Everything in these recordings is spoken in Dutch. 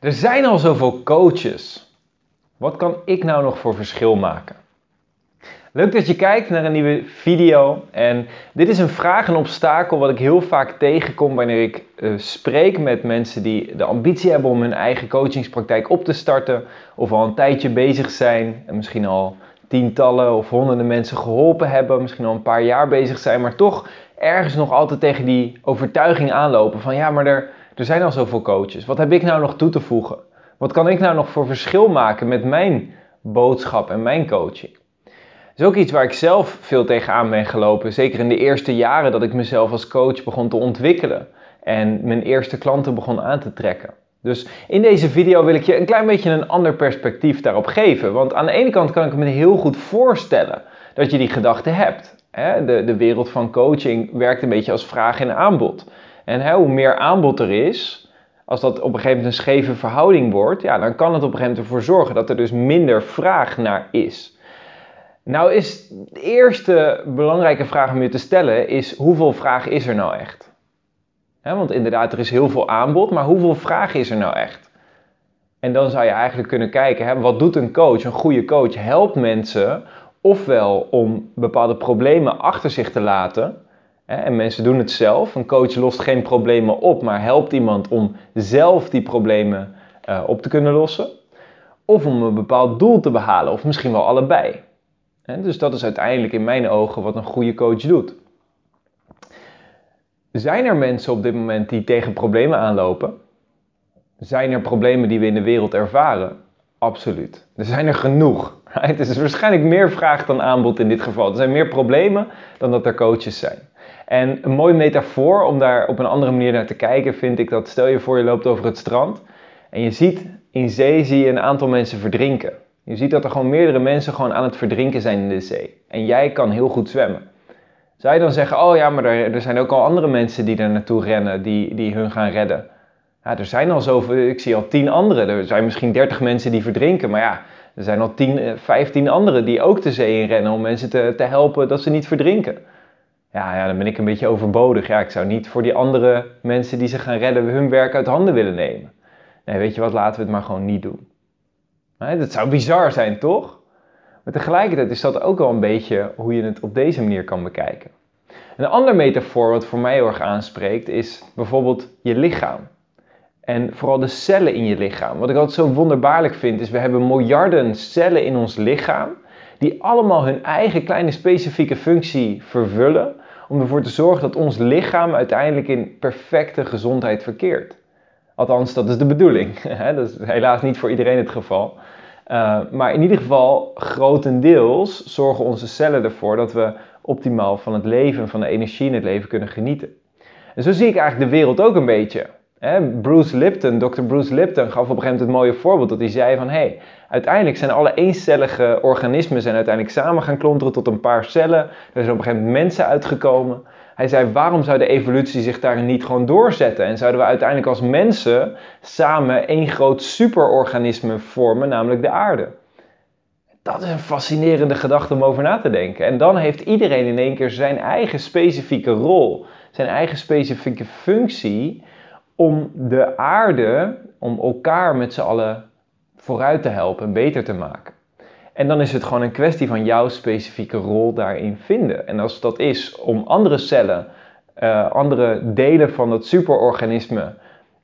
Er zijn al zoveel coaches. Wat kan ik nou nog voor verschil maken? Leuk dat je kijkt naar een nieuwe video. En dit is een vraag, een obstakel wat ik heel vaak tegenkom wanneer ik uh, spreek met mensen die de ambitie hebben om hun eigen coachingspraktijk op te starten. Of al een tijdje bezig zijn en misschien al tientallen of honderden mensen geholpen hebben. Misschien al een paar jaar bezig zijn, maar toch ergens nog altijd tegen die overtuiging aanlopen van ja, maar er, er zijn al zoveel coaches. Wat heb ik nou nog toe te voegen? Wat kan ik nou nog voor verschil maken met mijn boodschap en mijn coaching? Dat is ook iets waar ik zelf veel tegenaan ben gelopen. Zeker in de eerste jaren dat ik mezelf als coach begon te ontwikkelen. En mijn eerste klanten begon aan te trekken. Dus in deze video wil ik je een klein beetje een ander perspectief daarop geven. Want aan de ene kant kan ik me heel goed voorstellen dat je die gedachte hebt. De wereld van coaching werkt een beetje als vraag en aanbod. En hoe meer aanbod er is, als dat op een gegeven moment een scheve verhouding wordt, ja, dan kan het op een gegeven moment ervoor zorgen dat er dus minder vraag naar is. Nou is de eerste belangrijke vraag om je te stellen is hoeveel vraag is er nou echt? want inderdaad, er is heel veel aanbod, maar hoeveel vraag is er nou echt? En dan zou je eigenlijk kunnen kijken, wat doet een coach? Een goede coach helpt mensen ofwel om bepaalde problemen achter zich te laten. En mensen doen het zelf. Een coach lost geen problemen op, maar helpt iemand om zelf die problemen eh, op te kunnen lossen. Of om een bepaald doel te behalen, of misschien wel allebei. Dus dat is uiteindelijk in mijn ogen wat een goede coach doet. Zijn er mensen op dit moment die tegen problemen aanlopen? Zijn er problemen die we in de wereld ervaren? Absoluut. Er zijn er genoeg. Het is waarschijnlijk meer vraag dan aanbod in dit geval. Er zijn meer problemen dan dat er coaches zijn. En een mooie metafoor om daar op een andere manier naar te kijken vind ik dat stel je voor je loopt over het strand en je ziet in zee zie je een aantal mensen verdrinken. Je ziet dat er gewoon meerdere mensen gewoon aan het verdrinken zijn in de zee. En jij kan heel goed zwemmen. Zou je dan zeggen, oh ja, maar er, er zijn ook al andere mensen die er naartoe rennen, die, die hun gaan redden. Ja, er zijn al zoveel, ik zie al tien anderen. Er zijn misschien dertig mensen die verdrinken, maar ja, er zijn al 10, 15 eh, anderen die ook de zee in rennen om mensen te, te helpen dat ze niet verdrinken. Ja, ja, dan ben ik een beetje overbodig. Ja, ik zou niet voor die andere mensen die ze gaan redden hun werk uit handen willen nemen. Nee, weet je wat, laten we het maar gewoon niet doen. dat zou bizar zijn, toch? Maar tegelijkertijd is dat ook wel een beetje hoe je het op deze manier kan bekijken. Een ander metafoor wat voor mij heel erg aanspreekt is bijvoorbeeld je lichaam. En vooral de cellen in je lichaam. Wat ik altijd zo wonderbaarlijk vind, is we hebben miljarden cellen in ons lichaam. Die allemaal hun eigen kleine specifieke functie vervullen. Om ervoor te zorgen dat ons lichaam uiteindelijk in perfecte gezondheid verkeert. Althans, dat is de bedoeling. dat is helaas niet voor iedereen het geval. Uh, maar in ieder geval, grotendeels zorgen onze cellen ervoor dat we optimaal van het leven, van de energie in het leven kunnen genieten. En zo zie ik eigenlijk de wereld ook een beetje. Bruce Lipton, Dr. Bruce Lipton gaf op een gegeven moment het mooie voorbeeld dat hij zei van hé, hey, uiteindelijk zijn alle eencellige organismen zijn uiteindelijk samen gaan klonteren tot een paar cellen. Er zijn op een gegeven moment mensen uitgekomen. Hij zei waarom zou de evolutie zich daarin niet gewoon doorzetten en zouden we uiteindelijk als mensen samen één groot superorganisme vormen, namelijk de aarde. Dat is een fascinerende gedachte om over na te denken. En dan heeft iedereen in één keer zijn eigen specifieke rol, zijn eigen specifieke functie om de aarde, om elkaar met z'n allen vooruit te helpen en beter te maken. En dan is het gewoon een kwestie van jouw specifieke rol daarin vinden. En als dat is om andere cellen, uh, andere delen van het superorganisme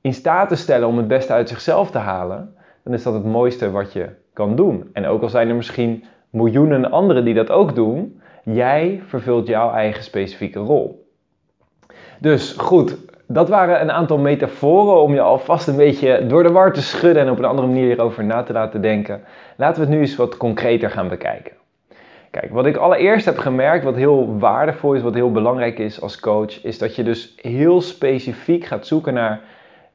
in staat te stellen om het beste uit zichzelf te halen, dan is dat het mooiste wat je kan doen. En ook al zijn er misschien miljoenen anderen die dat ook doen, jij vervult jouw eigen specifieke rol. Dus goed, dat waren een aantal metaforen om je alvast een beetje door de war te schudden en op een andere manier hierover na te laten denken. Laten we het nu eens wat concreter gaan bekijken. Kijk, wat ik allereerst heb gemerkt, wat heel waardevol is, wat heel belangrijk is als coach, is dat je dus heel specifiek gaat zoeken naar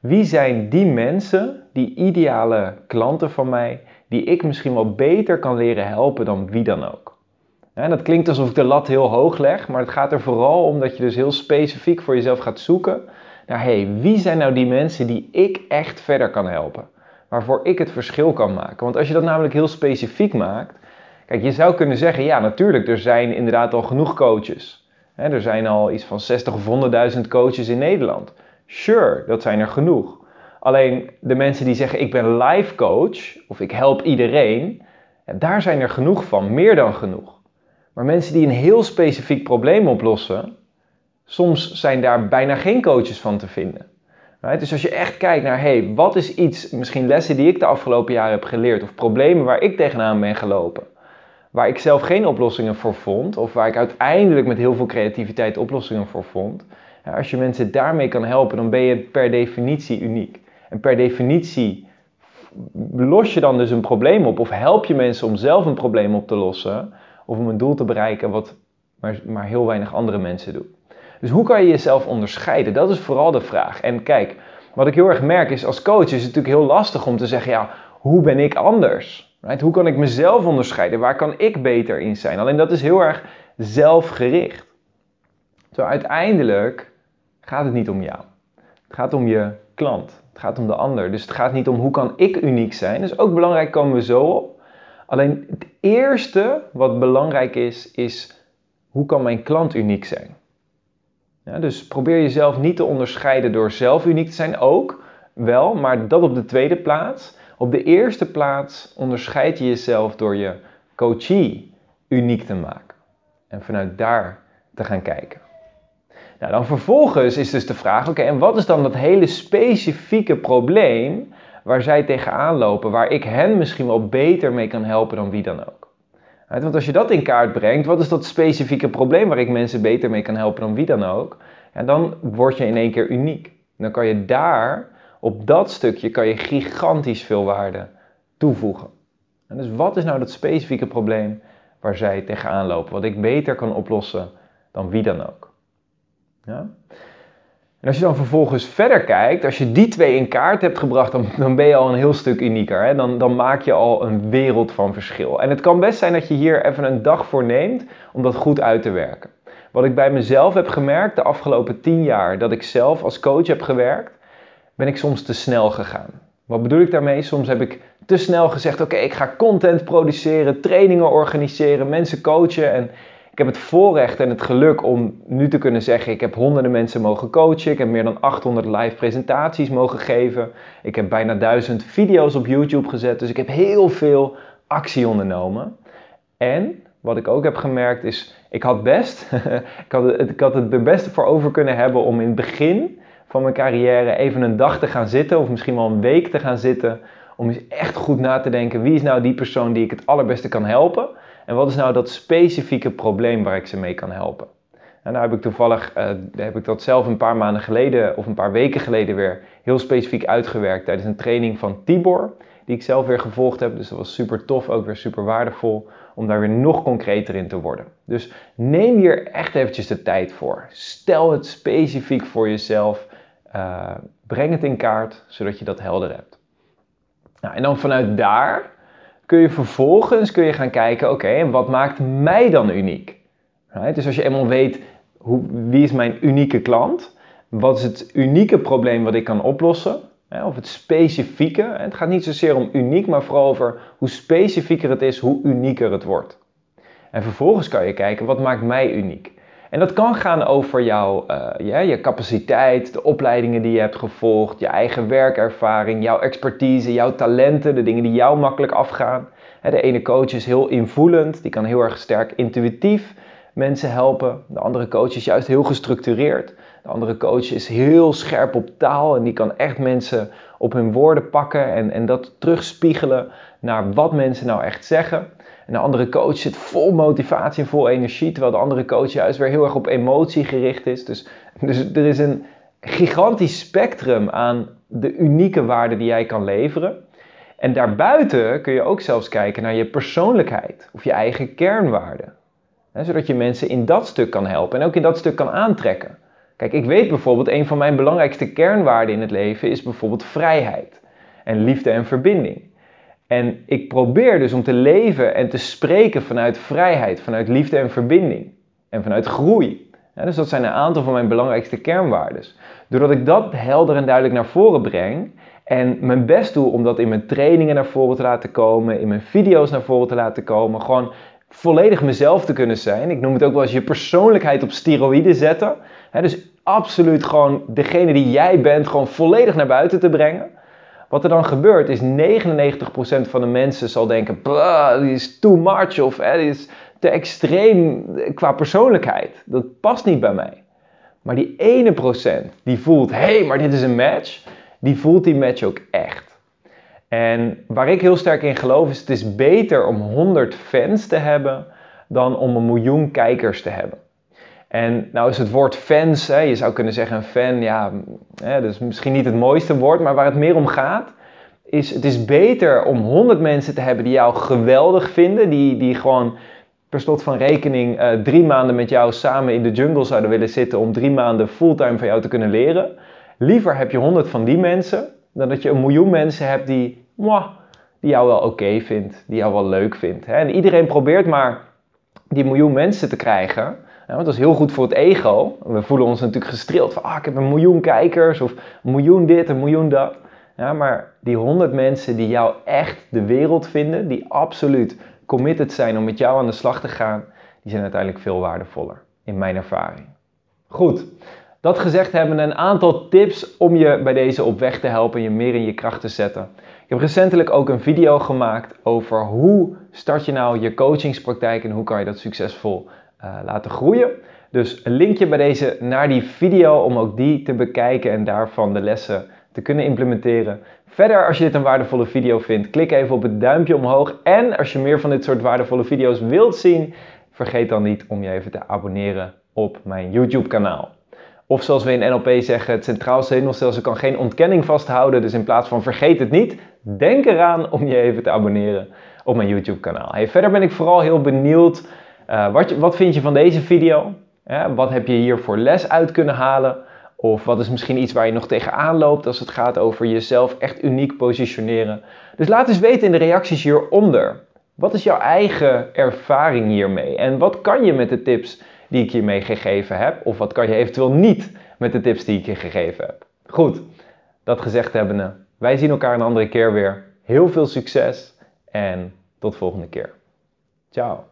wie zijn die mensen, die ideale klanten van mij, die ik misschien wel beter kan leren helpen dan wie dan ook. En dat klinkt alsof ik de lat heel hoog leg, maar het gaat er vooral om dat je dus heel specifiek voor jezelf gaat zoeken naar hey, wie zijn nou die mensen die ik echt verder kan helpen? Waarvoor ik het verschil kan maken. Want als je dat namelijk heel specifiek maakt, kijk, je zou kunnen zeggen, ja natuurlijk, er zijn inderdaad al genoeg coaches. er zijn al iets van 60 of 100.000 coaches in Nederland. Sure, dat zijn er genoeg. Alleen de mensen die zeggen ik ben life coach of ik help iedereen, daar zijn er genoeg van, meer dan genoeg. Maar mensen die een heel specifiek probleem oplossen, soms zijn daar bijna geen coaches van te vinden. Dus als je echt kijkt naar, hey, wat is iets, misschien lessen die ik de afgelopen jaren heb geleerd, of problemen waar ik tegenaan ben gelopen, waar ik zelf geen oplossingen voor vond, of waar ik uiteindelijk met heel veel creativiteit oplossingen voor vond. Als je mensen daarmee kan helpen, dan ben je per definitie uniek. En per definitie los je dan dus een probleem op, of help je mensen om zelf een probleem op te lossen, of om een doel te bereiken wat maar, maar heel weinig andere mensen doen. Dus hoe kan je jezelf onderscheiden? Dat is vooral de vraag. En kijk, wat ik heel erg merk is, als coach is het natuurlijk heel lastig om te zeggen, ja, hoe ben ik anders? Right? Hoe kan ik mezelf onderscheiden? Waar kan ik beter in zijn? Alleen dat is heel erg zelfgericht. Zo uiteindelijk gaat het niet om jou. Het gaat om je klant. Het gaat om de ander. Dus het gaat niet om hoe kan ik uniek zijn. Is ook belangrijk, komen we zo op. Alleen het eerste wat belangrijk is, is hoe kan mijn klant uniek zijn? Ja, dus probeer jezelf niet te onderscheiden door zelf uniek te zijn, ook wel, maar dat op de tweede plaats. Op de eerste plaats onderscheid je jezelf door je coachie uniek te maken. En vanuit daar te gaan kijken. Nou, dan vervolgens is dus de vraag: oké, en wat is dan dat hele specifieke probleem waar zij tegenaan lopen, waar ik hen misschien wel beter mee kan helpen dan wie dan ook? Want als je dat in kaart brengt, wat is dat specifieke probleem waar ik mensen beter mee kan helpen dan wie dan ook? En dan word je in één keer uniek. Dan kan je daar, op dat stukje, kan je gigantisch veel waarde toevoegen. En dus wat is nou dat specifieke probleem waar zij tegenaan lopen? Wat ik beter kan oplossen dan wie dan ook. Ja? En als je dan vervolgens verder kijkt, als je die twee in kaart hebt gebracht, dan, dan ben je al een heel stuk unieker. Hè? Dan, dan maak je al een wereld van verschil. En het kan best zijn dat je hier even een dag voor neemt om dat goed uit te werken. Wat ik bij mezelf heb gemerkt de afgelopen tien jaar dat ik zelf als coach heb gewerkt, ben ik soms te snel gegaan. Wat bedoel ik daarmee? Soms heb ik te snel gezegd: oké, ik ga content produceren, trainingen organiseren, mensen coachen. En ik heb het voorrecht en het geluk om nu te kunnen zeggen: ik heb honderden mensen mogen coachen. Ik heb meer dan 800 live presentaties mogen geven. Ik heb bijna duizend video's op YouTube gezet. Dus ik heb heel veel actie ondernomen. En wat ik ook heb gemerkt is, ik had best, ik, had het, ik had het best voor over kunnen hebben om in het begin van mijn carrière even een dag te gaan zitten, of misschien wel een week te gaan zitten, om eens echt goed na te denken, wie is nou die persoon die ik het allerbeste kan helpen? En wat is nou dat specifieke probleem waar ik ze mee kan helpen? En nou heb ik toevallig, uh, heb ik dat zelf een paar maanden geleden of een paar weken geleden weer heel specifiek uitgewerkt tijdens een training van Tibor, die ik zelf weer gevolgd heb. Dus dat was super tof, ook weer super waardevol om daar weer nog concreter in te worden. Dus neem hier echt eventjes de tijd voor. Stel het specifiek voor jezelf. Uh, breng het in kaart, zodat je dat helder hebt. Nou, en dan vanuit daar kun je vervolgens kun je gaan kijken, oké, wat maakt mij dan uniek? Dus als je eenmaal weet, hoe, wie is mijn unieke klant? Wat is het unieke probleem wat ik kan oplossen? Of het specifieke. Het gaat niet zozeer om uniek, maar vooral over hoe specifieker het is, hoe unieker het wordt. En vervolgens kan je kijken, wat maakt mij uniek? En dat kan gaan over jouw uh, ja, je capaciteit, de opleidingen die je hebt gevolgd, je eigen werkervaring, jouw expertise, jouw talenten, de dingen die jou makkelijk afgaan. De ene coach is heel invoelend, die kan heel erg sterk intuïtief mensen helpen. De andere coach is juist heel gestructureerd. De andere coach is heel scherp op taal en die kan echt mensen op hun woorden pakken en, en dat terugspiegelen naar wat mensen nou echt zeggen. En de andere coach zit vol motivatie en vol energie, terwijl de andere coach juist weer heel erg op emotie gericht is. Dus, dus er is een gigantisch spectrum aan de unieke waarde die jij kan leveren. En daarbuiten kun je ook zelfs kijken naar je persoonlijkheid of je eigen kernwaarden. Zodat je mensen in dat stuk kan helpen en ook in dat stuk kan aantrekken. Kijk, ik weet bijvoorbeeld, een van mijn belangrijkste kernwaarden in het leven is bijvoorbeeld vrijheid en liefde en verbinding. En ik probeer dus om te leven en te spreken vanuit vrijheid, vanuit liefde en verbinding en vanuit groei. dus dat zijn een aantal van mijn belangrijkste kernwaarden. Doordat ik dat helder en duidelijk naar voren breng en mijn best doe om dat in mijn trainingen naar voren te laten komen, in mijn video's naar voren te laten komen, gewoon volledig mezelf te kunnen zijn. Ik noem het ook wel eens je persoonlijkheid op steroïden zetten. dus absoluut gewoon degene die jij bent gewoon volledig naar buiten te brengen. Wat er dan gebeurt is 99% van de mensen zal denken, die is too much of die is te extreem qua persoonlijkheid. Dat past niet bij mij. Maar die ene procent die voelt, hé, hey, maar dit is een match, die voelt die match ook echt. En waar ik heel sterk in geloof is, het is beter om 100 fans te hebben dan om een miljoen kijkers te hebben. En nou is het woord fans, hè, je zou kunnen zeggen een fan, ja, hè, dat is misschien niet het mooiste woord, maar waar het meer om gaat, is het is beter om 100 mensen te hebben die jou geweldig vinden, die, die gewoon per slot van rekening uh, drie maanden met jou samen in de jungle zouden willen zitten om drie maanden fulltime van jou te kunnen leren. Liever heb je 100 van die mensen dan dat je een miljoen mensen hebt die, mwah, die jou wel oké vindt, die jou wel leuk vindt. En iedereen probeert maar die miljoen mensen te krijgen. want dat is heel goed voor het ego. We voelen ons natuurlijk gestreeld van, ah, ik heb een miljoen kijkers of een miljoen dit, een miljoen dat. Ja, maar die 100 mensen die jou echt de wereld vinden, die absoluut committed zijn om met jou aan de slag te gaan, die zijn uiteindelijk veel waardevoller, in mijn ervaring. Goed, dat gezegd hebben, een aantal tips om je bij deze op weg te helpen, je meer in je kracht te zetten. Ik heb recentelijk ook een video gemaakt over hoe start je nou je coachingspraktijk en hoe kan je dat succesvol uh, laten groeien. Dus een linkje bij deze naar die video om ook die te bekijken en daarvan de lessen te kunnen implementeren. Verder, als je dit een waardevolle video vindt, klik even op het duimpje omhoog. En als je meer van dit soort waardevolle video's wilt zien, vergeet dan niet om je even te abonneren op mijn YouTube kanaal. Of zoals we in NLP zeggen, het centraal zenuwstelsel kan geen ontkenning vasthouden. Dus in plaats van vergeet het niet, denk eraan om je even te abonneren op mijn YouTube kanaal. Verder ben ik vooral heel benieuwd, uh, wat, wat vind je van deze video? wat heb je hier voor les uit kunnen halen? Of wat is misschien iets waar je nog tegenaan loopt als het gaat over jezelf echt uniek positioneren? Dus laat eens weten in de reacties hieronder. Wat is jouw eigen ervaring hiermee? En wat kan je met de tips die ik je mee gegeven heb? Of wat kan je eventueel niet met de tips die ik je gegeven heb? Goed, dat gezegd hebbende, wij zien elkaar een andere keer weer. Heel veel succes en tot volgende keer. Ciao.